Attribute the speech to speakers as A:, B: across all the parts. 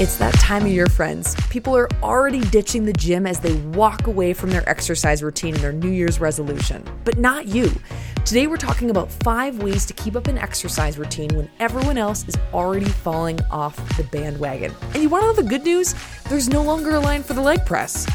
A: It's that time of year, friends. People are already ditching the gym as they walk away from their exercise routine and their New Year's resolution. But not you. Today, we're talking about five ways to keep up an exercise routine when everyone else is already falling off the bandwagon. And you want to know the good news? There's no longer a line for the leg press.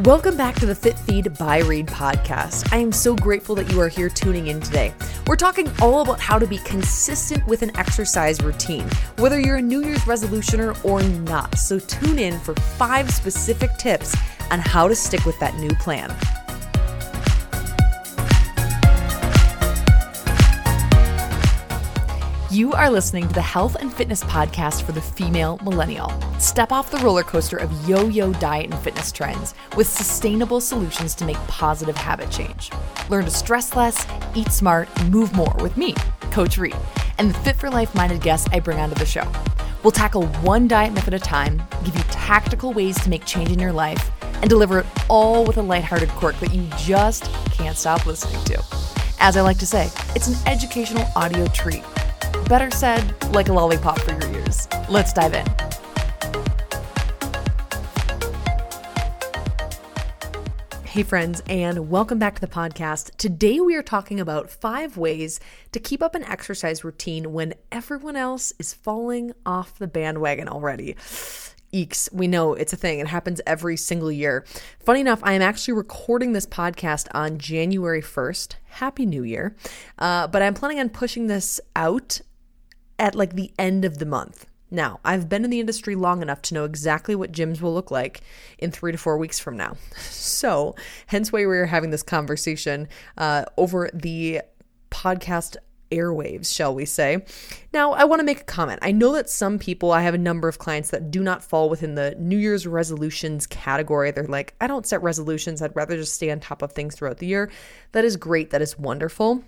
A: Welcome back to the Fit Feed by Reed podcast. I am so grateful that you are here tuning in today. We're talking all about how to be consistent with an exercise routine, whether you're a New Year's resolutioner or not. So tune in for five specific tips on how to stick with that new plan. You are listening to the Health and Fitness Podcast for the female millennial. Step off the roller coaster of yo yo diet and fitness trends with sustainable solutions to make positive habit change. Learn to stress less, eat smart, move more with me, Coach Reed, and the fit for life minded guests I bring onto the show. We'll tackle one diet myth at a time, give you tactical ways to make change in your life, and deliver it all with a lighthearted quirk that you just can't stop listening to. As I like to say, it's an educational audio treat Better said, like a lollipop for your ears. Let's dive in. Hey, friends, and welcome back to the podcast. Today, we are talking about five ways to keep up an exercise routine when everyone else is falling off the bandwagon already. Eeks, we know it's a thing. It happens every single year. Funny enough, I am actually recording this podcast on January 1st. Happy New Year. Uh, but I'm planning on pushing this out at like the end of the month. Now, I've been in the industry long enough to know exactly what gyms will look like in three to four weeks from now. So, hence why we are having this conversation uh, over the podcast airwaves, shall we say. Now, I want to make a comment. I know that some people, I have a number of clients that do not fall within the New Year's resolutions category. They're like, I don't set resolutions. I'd rather just stay on top of things throughout the year. That is great. That is wonderful.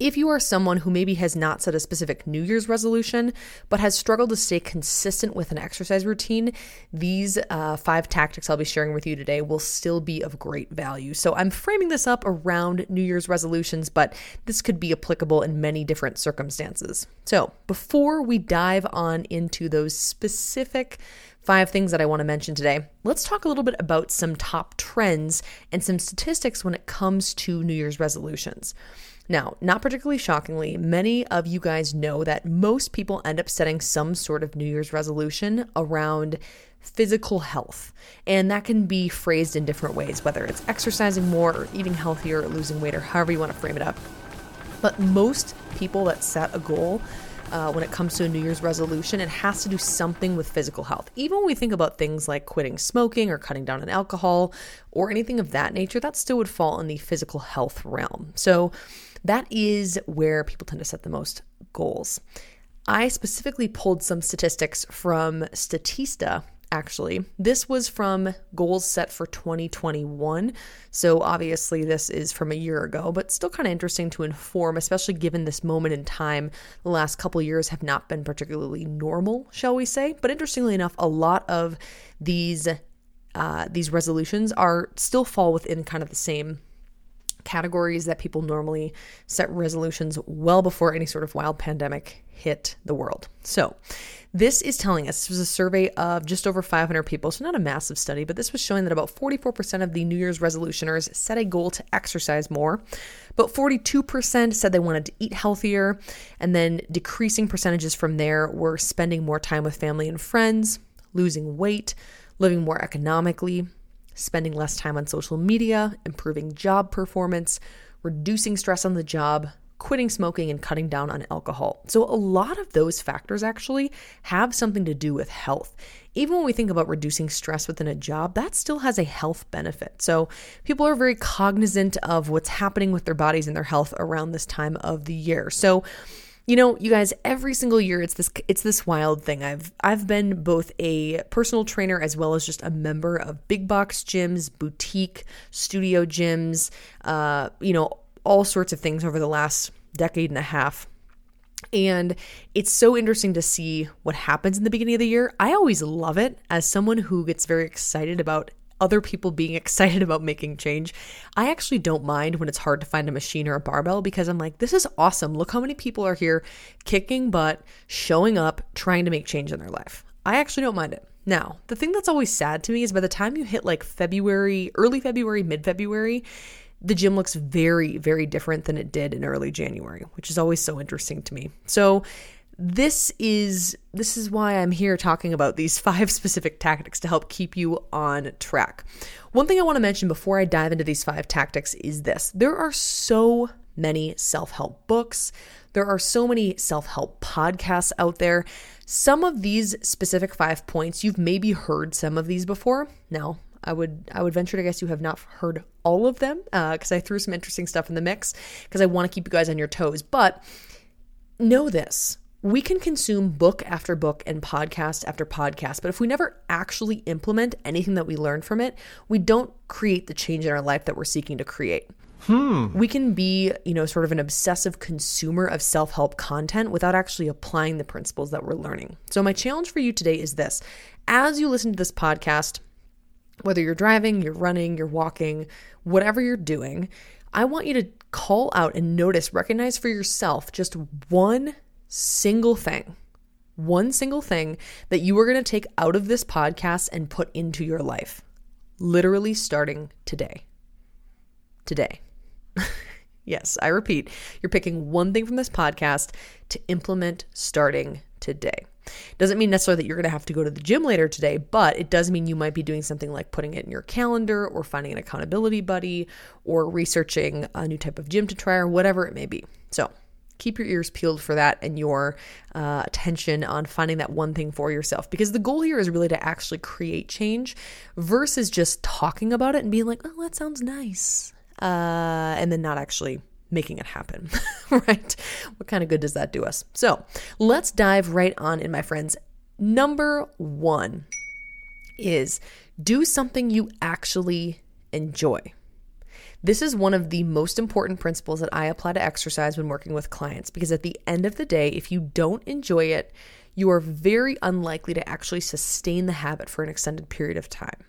A: If you are someone who maybe has not set a specific New Year's resolution, but has struggled to stay consistent with an exercise routine, these uh, five tactics I'll be sharing with you today will still be of great value. So I'm framing this up around New Year's resolutions, but this could be applicable in many different circumstances. So before we dive on into those specific five things that I want to mention today, let's talk a little bit about some top trends and some statistics when it comes to New Year's resolutions. Now, not particularly shockingly, many of you guys know that most people end up setting some sort of New Year's resolution around physical health. And that can be phrased in different ways, whether it's exercising more or eating healthier or losing weight or however you want to frame it up. But most people that set a goal uh, when it comes to a New Year's resolution, it has to do something with physical health. Even when we think about things like quitting smoking or cutting down on alcohol or anything of that nature, that still would fall in the physical health realm. So, that is where people tend to set the most goals. I specifically pulled some statistics from Statista, actually. This was from goals set for 2021. So obviously, this is from a year ago, but still kind of interesting to inform, especially given this moment in time. The last couple years have not been particularly normal, shall we say. But interestingly enough, a lot of these. Uh, these resolutions are still fall within kind of the same categories that people normally set resolutions well before any sort of wild pandemic hit the world. So, this is telling us this was a survey of just over 500 people, so not a massive study, but this was showing that about 44% of the New Year's resolutioners set a goal to exercise more. But 42% said they wanted to eat healthier, and then decreasing percentages from there were spending more time with family and friends, losing weight, living more economically, spending less time on social media, improving job performance, reducing stress on the job, quitting smoking, and cutting down on alcohol. So, a lot of those factors actually have something to do with health. Even when we think about reducing stress within a job, that still has a health benefit. So, people are very cognizant of what's happening with their bodies and their health around this time of the year. So, you know, you guys, every single year it's this it's this wild thing. I've I've been both a personal trainer as well as just a member of big box gyms, boutique, studio gyms, uh, you know, all sorts of things over the last decade and a half. And it's so interesting to see what happens in the beginning of the year. I always love it as someone who gets very excited about other people being excited about making change. I actually don't mind when it's hard to find a machine or a barbell because I'm like, this is awesome. Look how many people are here kicking butt, showing up, trying to make change in their life. I actually don't mind it. Now, the thing that's always sad to me is by the time you hit like February, early February, mid February, the gym looks very, very different than it did in early January, which is always so interesting to me. So, this is this is why I'm here talking about these five specific tactics to help keep you on track. One thing I want to mention before I dive into these five tactics is this. There are so many self-help books. There are so many self-help podcasts out there. Some of these specific 5 points you've maybe heard some of these before. Now, I would I would venture to guess you have not heard all of them because uh, I threw some interesting stuff in the mix because I want to keep you guys on your toes. But know this we can consume book after book and podcast after podcast, but if we never actually implement anything that we learn from it, we don't create the change in our life that we're seeking to create. Hmm. We can be, you know, sort of an obsessive consumer of self help content without actually applying the principles that we're learning. So, my challenge for you today is this as you listen to this podcast, whether you're driving, you're running, you're walking, whatever you're doing, I want you to call out and notice, recognize for yourself just one single thing, one single thing that you are going to take out of this podcast and put into your life, literally starting today. Today. yes, I repeat, you're picking one thing from this podcast to implement starting today. Doesn't mean necessarily that you're going to have to go to the gym later today, but it does mean you might be doing something like putting it in your calendar or finding an accountability buddy or researching a new type of gym to try or whatever it may be. So, keep your ears peeled for that and your uh, attention on finding that one thing for yourself because the goal here is really to actually create change versus just talking about it and being like oh that sounds nice uh, and then not actually making it happen, right? What kind of good does that do us? So let's dive right on in, my friends. Number one is do something you actually enjoy. This is one of the most important principles that I apply to exercise when working with clients because at the end of the day, if you don't enjoy it, you are very unlikely to actually sustain the habit for an extended period of time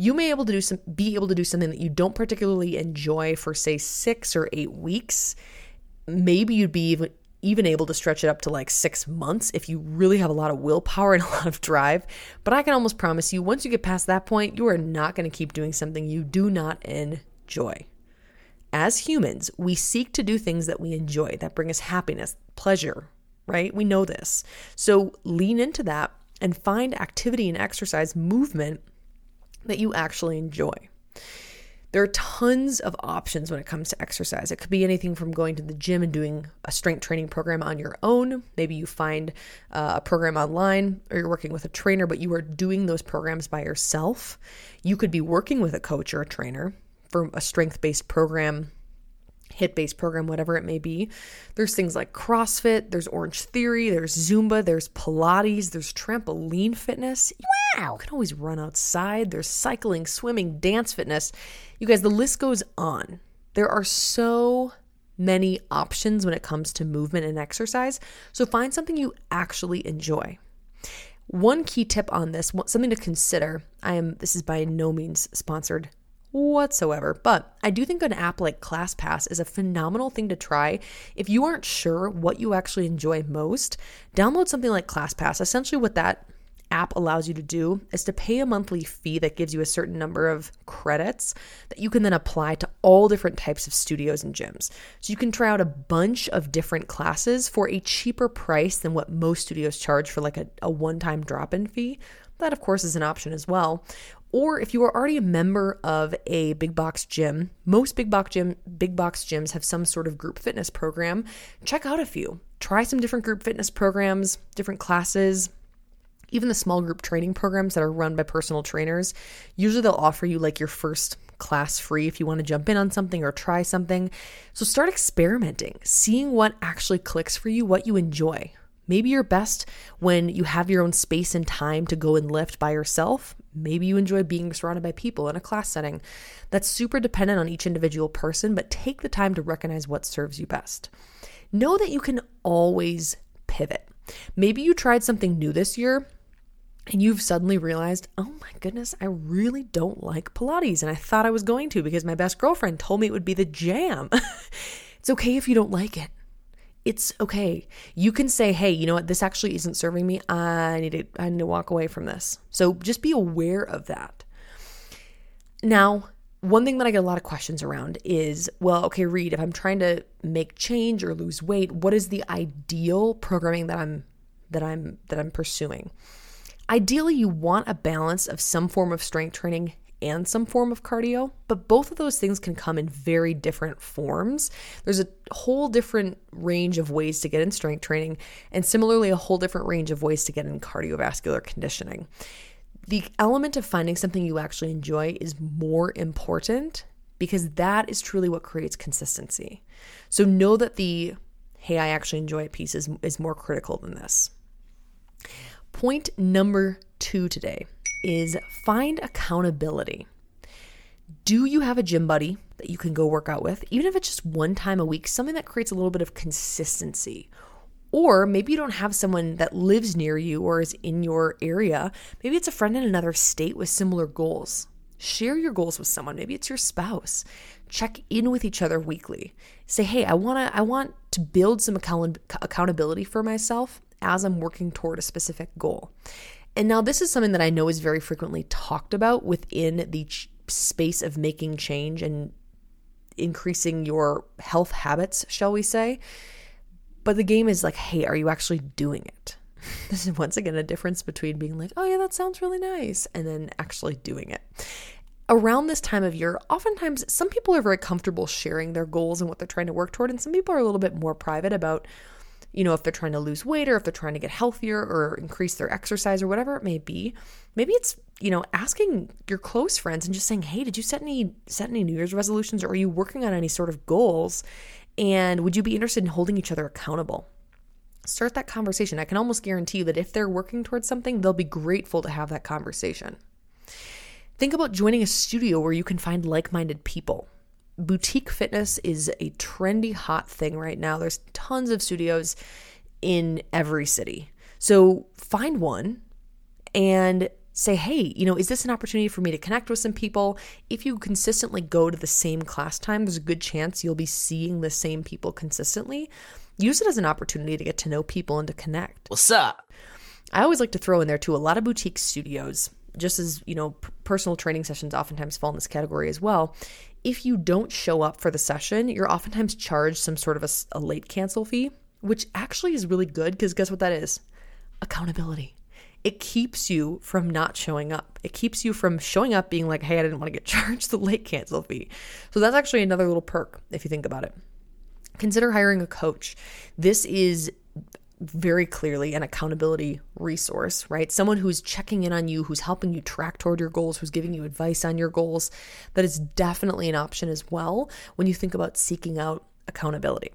A: you may able to do some be able to do something that you don't particularly enjoy for say 6 or 8 weeks maybe you'd be even even able to stretch it up to like six months if you really have a lot of willpower and a lot of drive. But I can almost promise you, once you get past that point, you are not going to keep doing something you do not enjoy. As humans, we seek to do things that we enjoy, that bring us happiness, pleasure, right? We know this. So lean into that and find activity and exercise, movement that you actually enjoy. There are tons of options when it comes to exercise. It could be anything from going to the gym and doing a strength training program on your own. Maybe you find uh, a program online or you're working with a trainer, but you are doing those programs by yourself. You could be working with a coach or a trainer for a strength based program HIIT based program, whatever it may be. There's things like CrossFit, there's Orange Theory, there's Zumba, there's Pilates, there's trampoline fitness. Wow, you can always run outside. There's cycling, swimming, dance fitness. You guys, the list goes on. There are so many options when it comes to movement and exercise. So find something you actually enjoy. One key tip on this, something to consider. I am this is by no means sponsored whatsoever. But I do think an app like ClassPass is a phenomenal thing to try. If you aren't sure what you actually enjoy most, download something like ClassPass. Essentially, what that app allows you to do is to pay a monthly fee that gives you a certain number of credits that you can then apply to all different types of studios and gyms. So you can try out a bunch of different classes for a cheaper price than what most studios charge for like a, a one time drop in fee. That, of course, is an option as well. Or if you are already a member of a big box gym, most big box gym big box gyms have some sort of group fitness program. Check out a few. Try some different group fitness programs, different classes, even the small group training programs that are run by personal trainers. Usually they'll offer you like your first class free if you want to jump in on something or try something. So start experimenting, seeing what actually clicks for you, what you enjoy. Maybe you're best when you have your own space and time to go and lift by yourself. Maybe you enjoy being surrounded by people in a class setting. That's super dependent on each individual person, but take the time to recognize what serves you best. Know that you can always pivot. Maybe you tried something new this year and you've suddenly realized, oh my goodness, I really don't like Pilates. And I thought I was going to because my best girlfriend told me it would be the jam. it's okay if you don't like it. It's okay. You can say, hey, you know what? This actually isn't serving me. I need to, I need to walk away from this. So just be aware of that. Now, one thing that I get a lot of questions around is, well, okay, Reed, if I'm trying to make change or lose weight, what is the ideal programming that I'm that I'm that I'm pursuing? Ideally, you want a balance of some form of strength training and some form of cardio, but both of those things can come in very different forms. There's a whole different range of ways to get in strength training, and similarly, a whole different range of ways to get in cardiovascular conditioning. The element of finding something you actually enjoy is more important because that is truly what creates consistency. So know that the hey, I actually enjoy it piece is, is more critical than this. Point number two today is find accountability. Do you have a gym buddy that you can go work out with, even if it's just one time a week, something that creates a little bit of consistency? Or maybe you don't have someone that lives near you or is in your area. Maybe it's a friend in another state with similar goals. Share your goals with someone. Maybe it's your spouse. Check in with each other weekly. Say, "Hey, I want to I want to build some account- accountability for myself as I'm working toward a specific goal. And now, this is something that I know is very frequently talked about within the ch- space of making change and increasing your health habits, shall we say. But the game is like, hey, are you actually doing it? This is once again a difference between being like, oh, yeah, that sounds really nice, and then actually doing it. Around this time of year, oftentimes some people are very comfortable sharing their goals and what they're trying to work toward, and some people are a little bit more private about you know, if they're trying to lose weight or if they're trying to get healthier or increase their exercise or whatever it may be. Maybe it's, you know, asking your close friends and just saying, "Hey, did you set any set any New Year's resolutions or are you working on any sort of goals? And would you be interested in holding each other accountable?" Start that conversation. I can almost guarantee you that if they're working towards something, they'll be grateful to have that conversation. Think about joining a studio where you can find like-minded people boutique fitness is a trendy, hot thing right now. There's tons of studios in every city. So find one and say, hey, you know, is this an opportunity for me to connect with some people? If you consistently go to the same class time, there's a good chance you'll be seeing the same people consistently. Use it as an opportunity to get to know people and to connect.
B: What's up?
A: I always like to throw in there too a lot of boutique studios, just as, you know, personal training sessions oftentimes fall in this category as well if you don't show up for the session, you're oftentimes charged some sort of a, a late cancel fee, which actually is really good because guess what that is? Accountability. It keeps you from not showing up. It keeps you from showing up being like, hey, I didn't want to get charged the late cancel fee. So that's actually another little perk if you think about it. Consider hiring a coach. This is very clearly an accountability resource, right? Someone who's checking in on you, who's helping you track toward your goals, who's giving you advice on your goals. That is definitely an option as well when you think about seeking out accountability.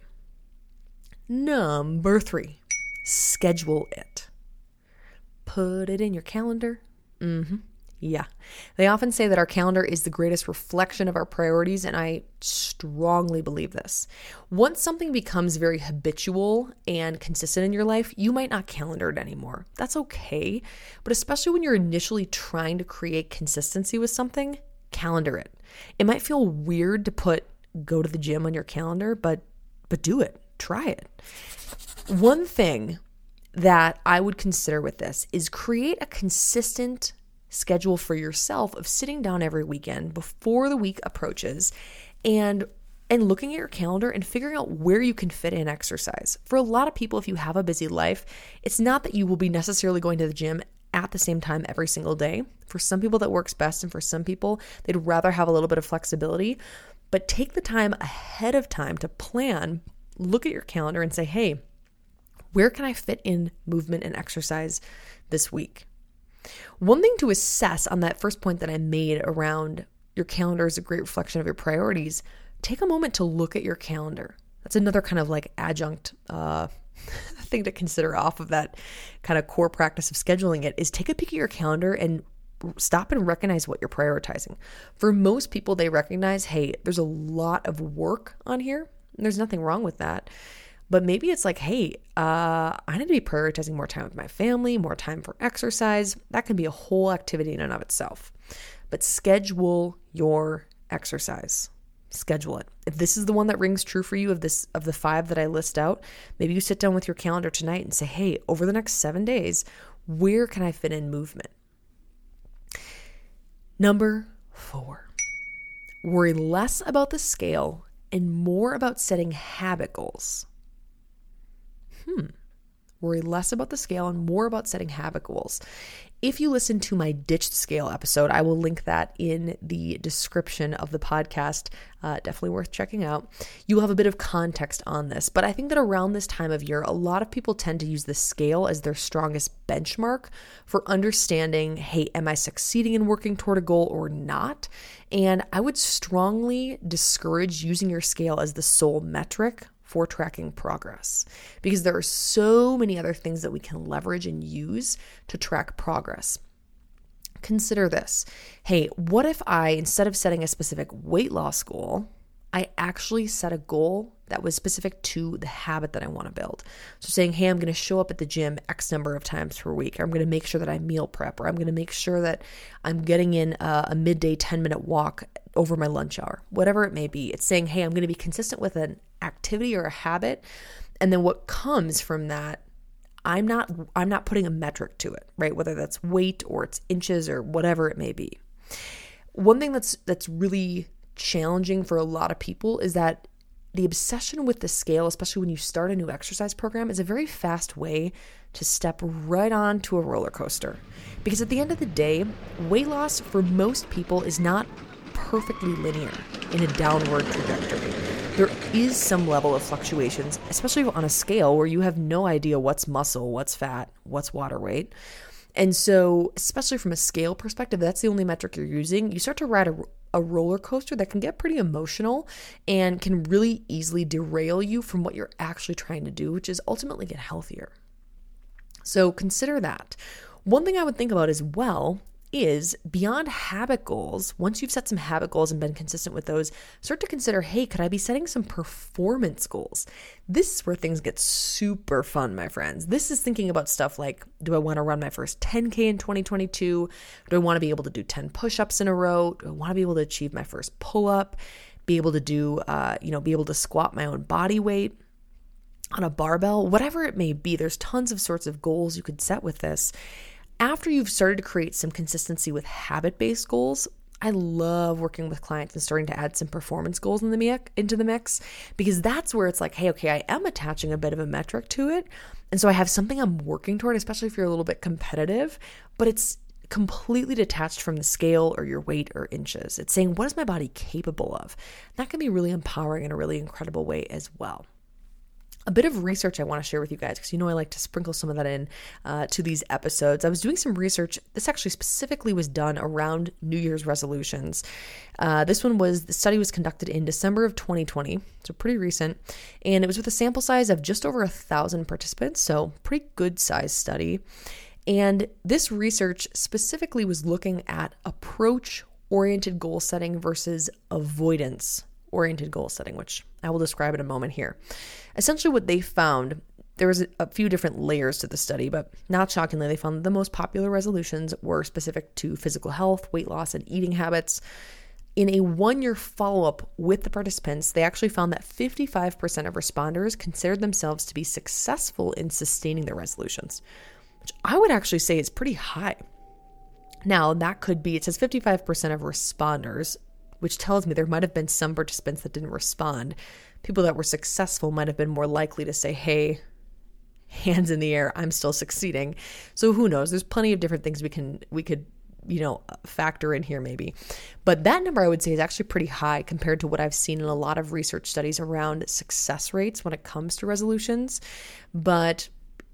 A: Number three, schedule it. Put it in your calendar. Mm-hmm. Yeah. They often say that our calendar is the greatest reflection of our priorities, and I strongly believe this. Once something becomes very habitual and consistent in your life, you might not calendar it anymore. That's okay. But especially when you're initially trying to create consistency with something, calendar it. It might feel weird to put go to the gym on your calendar, but but do it. Try it. One thing that I would consider with this is create a consistent schedule for yourself of sitting down every weekend before the week approaches and and looking at your calendar and figuring out where you can fit in exercise. For a lot of people if you have a busy life, it's not that you will be necessarily going to the gym at the same time every single day. For some people that works best and for some people they'd rather have a little bit of flexibility, but take the time ahead of time to plan, look at your calendar and say, "Hey, where can I fit in movement and exercise this week?" One thing to assess on that first point that I made around your calendar is a great reflection of your priorities, take a moment to look at your calendar. That's another kind of like adjunct uh, thing to consider off of that kind of core practice of scheduling it is take a peek at your calendar and stop and recognize what you're prioritizing. For most people, they recognize, hey, there's a lot of work on here. there's nothing wrong with that. But maybe it's like, hey, uh, I need to be prioritizing more time with my family, more time for exercise. That can be a whole activity in and of itself. But schedule your exercise. Schedule it. If this is the one that rings true for you of this of the five that I list out, maybe you sit down with your calendar tonight and say, "Hey, over the next 7 days, where can I fit in movement?" Number 4. Worry less about the scale and more about setting habit goals. Hmm. Worry less about the scale and more about setting habit goals. If you listen to my Ditch Scale episode, I will link that in the description of the podcast. Uh, definitely worth checking out. You will have a bit of context on this, but I think that around this time of year, a lot of people tend to use the scale as their strongest benchmark for understanding hey, am I succeeding in working toward a goal or not? And I would strongly discourage using your scale as the sole metric for tracking progress because there are so many other things that we can leverage and use to track progress. Consider this hey, what if I, instead of setting a specific weight loss goal, I actually set a goal that was specific to the habit that I want to build. So saying, hey, I'm going to show up at the gym X number of times per week, or I'm going to make sure that I meal prep, or I'm going to make sure that I'm getting in a, a midday 10 minute walk over my lunch hour, whatever it may be. It's saying, hey, I'm going to be consistent with an activity or a habit. And then what comes from that, I'm not I'm not putting a metric to it, right? Whether that's weight or it's inches or whatever it may be. One thing that's that's really challenging for a lot of people is that the obsession with the scale, especially when you start a new exercise program, is a very fast way to step right on to a roller coaster. Because at the end of the day, weight loss for most people is not perfectly linear in a downward trajectory. There is some level of fluctuations, especially on a scale where you have no idea what's muscle, what's fat, what's water weight. And so, especially from a scale perspective, that's the only metric you're using. You start to ride a, a roller coaster that can get pretty emotional and can really easily derail you from what you're actually trying to do, which is ultimately get healthier. So, consider that. One thing I would think about as well is beyond habit goals, once you've set some habit goals and been consistent with those, start to consider hey, could I be setting some performance goals? This is where things get super fun, my friends. This is thinking about stuff like do I want to run my first 10K in 2022? Do I want to be able to do 10 push ups in a row? Do I want to be able to achieve my first pull up? Be able to do, uh, you know, be able to squat my own body weight? on a barbell, whatever it may be, there's tons of sorts of goals you could set with this after you've started to create some consistency with habit based goals, I love working with clients and starting to add some performance goals in the into the mix because that's where it's like, hey, okay, I am attaching a bit of a metric to it. And so I have something I'm working toward, especially if you're a little bit competitive, but it's completely detached from the scale or your weight or inches. It's saying, what is my body capable of? That can be really empowering in a really incredible way as well a bit of research I want to share with you guys because you know I like to sprinkle some of that in uh, to these episodes. I was doing some research. This actually specifically was done around New Year's resolutions. Uh, this one was the study was conducted in December of 2020, so pretty recent, and it was with a sample size of just over a thousand participants, so pretty good size study. And this research specifically was looking at approach oriented goal setting versus avoidance oriented goal setting, which I will describe in a moment here. Essentially, what they found there was a few different layers to the study, but not shockingly, they found the most popular resolutions were specific to physical health, weight loss, and eating habits. In a one year follow up with the participants, they actually found that 55% of responders considered themselves to be successful in sustaining their resolutions, which I would actually say is pretty high. Now, that could be, it says 55% of responders which tells me there might have been some participants that didn't respond. People that were successful might have been more likely to say, hey, hands in the air, I'm still succeeding. So who knows? There's plenty of different things we can we could you know factor in here maybe but that number i would say is actually pretty high compared to what i've seen in a lot of research studies around success rates when it comes to resolutions but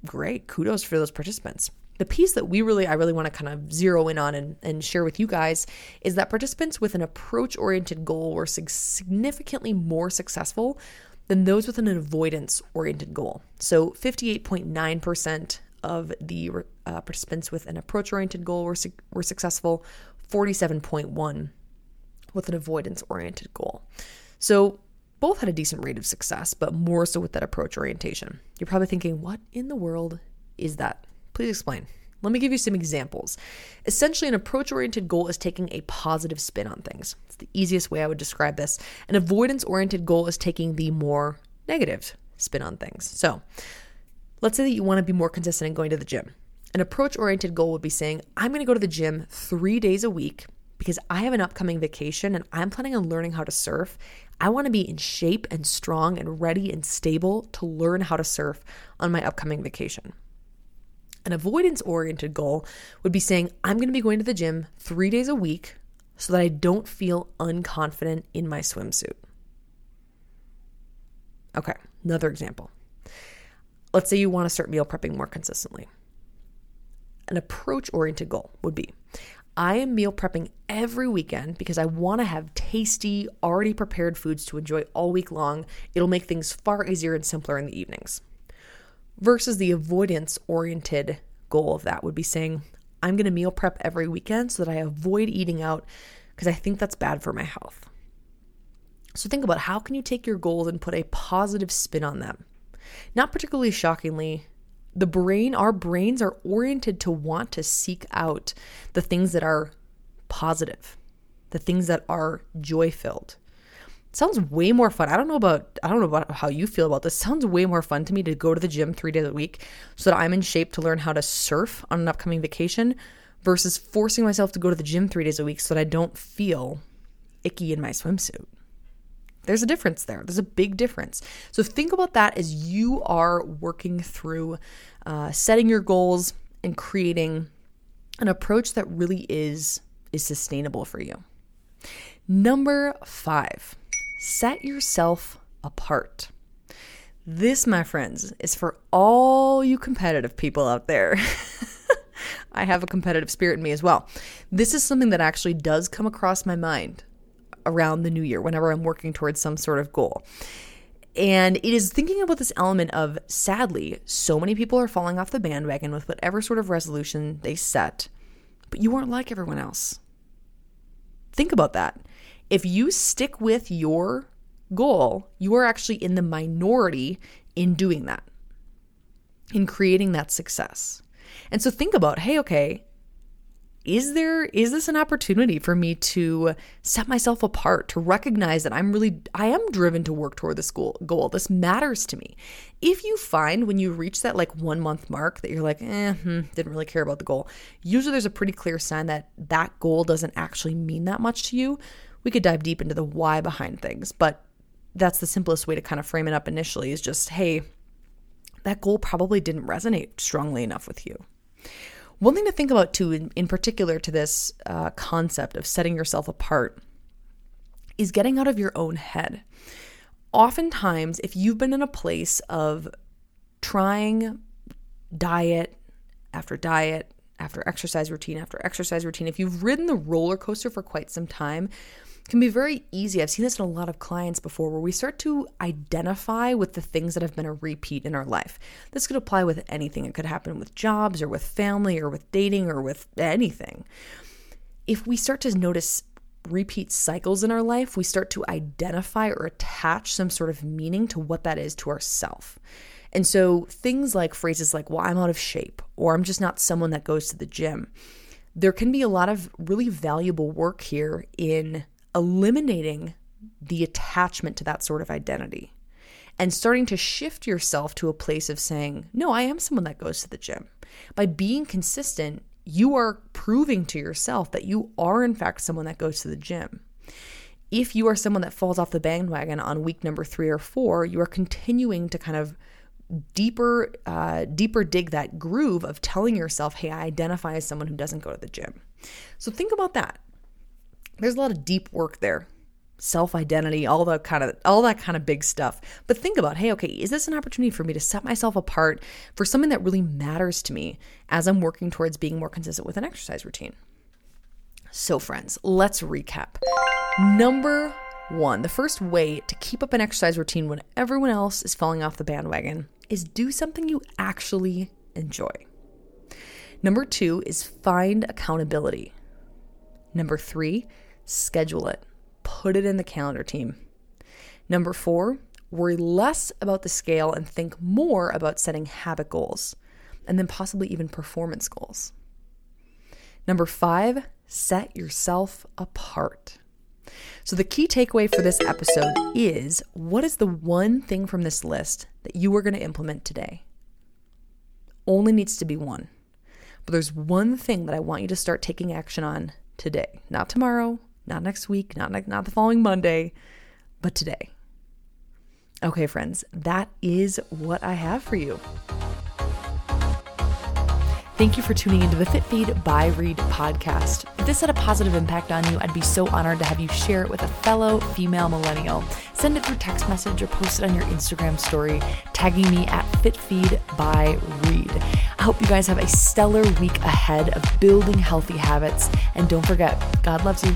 A: great kudos for those participants the piece that we really, I really want to kind of zero in on and, and share with you guys is that participants with an approach oriented goal were significantly more successful than those with an avoidance oriented goal. So 58.9% of the uh, participants with an approach oriented goal were, su- were successful, 47.1 with an avoidance oriented goal. So both had a decent rate of success, but more so with that approach orientation. You're probably thinking, what in the world is that? Please explain. Let me give you some examples. Essentially, an approach oriented goal is taking a positive spin on things. It's the easiest way I would describe this. An avoidance oriented goal is taking the more negative spin on things. So, let's say that you want to be more consistent in going to the gym. An approach oriented goal would be saying, I'm going to go to the gym three days a week because I have an upcoming vacation and I'm planning on learning how to surf. I want to be in shape and strong and ready and stable to learn how to surf on my upcoming vacation. An avoidance oriented goal would be saying, I'm going to be going to the gym three days a week so that I don't feel unconfident in my swimsuit. Okay, another example. Let's say you want to start meal prepping more consistently. An approach oriented goal would be I am meal prepping every weekend because I want to have tasty, already prepared foods to enjoy all week long. It'll make things far easier and simpler in the evenings versus the avoidance oriented goal of that would be saying, I'm going to meal prep every weekend so that I avoid eating out because I think that's bad for my health. So think about how can you take your goals and put a positive spin on them? Not particularly shockingly, the brain, our brains are oriented to want to seek out the things that are positive, the things that are joy filled sounds way more fun. I don't know about I don't know about how you feel about this. Sounds way more fun to me to go to the gym 3 days a week so that I'm in shape to learn how to surf on an upcoming vacation versus forcing myself to go to the gym 3 days a week so that I don't feel icky in my swimsuit. There's a difference there. There's a big difference. So think about that as you are working through uh, setting your goals and creating an approach that really is is sustainable for you. Number five, set yourself apart. This, my friends, is for all you competitive people out there. I have a competitive spirit in me as well. This is something that actually does come across my mind around the new year whenever I'm working towards some sort of goal. And it is thinking about this element of sadly, so many people are falling off the bandwagon with whatever sort of resolution they set, but you aren't like everyone else. Think about that if you stick with your goal, you are actually in the minority in doing that, in creating that success. And so think about, hey, okay, is there is this an opportunity for me to set myself apart to recognize that i'm really i am driven to work toward this goal goal? This matters to me. If you find when you reach that like one month mark that you're like eh hmm, didn't really care about the goal usually there's a pretty clear sign that that goal doesn't actually mean that much to you we could dive deep into the why behind things, but that's the simplest way to kind of frame it up initially is just, hey, that goal probably didn't resonate strongly enough with you. One thing to think about too, in, in particular to this uh, concept of setting yourself apart, is getting out of your own head. Oftentimes, if you've been in a place of trying diet after diet after exercise routine after exercise routine, if you've ridden the roller coaster for quite some time, can be very easy. I've seen this in a lot of clients before where we start to identify with the things that have been a repeat in our life. This could apply with anything. It could happen with jobs or with family or with dating or with anything. If we start to notice repeat cycles in our life, we start to identify or attach some sort of meaning to what that is to ourself. And so things like phrases like, well, I'm out of shape, or I'm just not someone that goes to the gym. There can be a lot of really valuable work here in eliminating the attachment to that sort of identity and starting to shift yourself to a place of saying, No, I am someone that goes to the gym. By being consistent, you are proving to yourself that you are, in fact, someone that goes to the gym. If you are someone that falls off the bandwagon on week number three or four, you are continuing to kind of deeper, uh, deeper dig that groove of telling yourself, hey, I identify as someone who doesn't go to the gym. So think about that there's a lot of deep work there. Self-identity all the kind of all that kind of big stuff. But think about hey okay is this an opportunity for me to set myself apart for something that really matters to me as i'm working towards being more consistent with an exercise routine? So friends let's recap. Number one the first way to keep up an exercise routine when everyone else is falling off the bandwagon is do something you actually enjoy. Number two is find accountability. Number three schedule it, put it in the calendar team. Number four, worry less about the scale and think more about setting habit goals and then possibly even performance goals. Number five, set yourself apart. So, the key takeaway for this episode is what is the one thing from this list that you are going to implement today? Only needs to be one. But there's one thing that I want you to start taking action on today. Not tomorrow, not next week, not, not the following Monday, but today. Okay, friends, that is what I have for you. Thank you for tuning into the Fit Feed by Reed podcast. If this had a positive impact on you, I'd be so honored to have you share it with a fellow female millennial. Send it through text message or post it on your Instagram story, tagging me at FitFeed by Reed. I hope you guys have a stellar week ahead of building healthy habits. And don't forget, God loves you.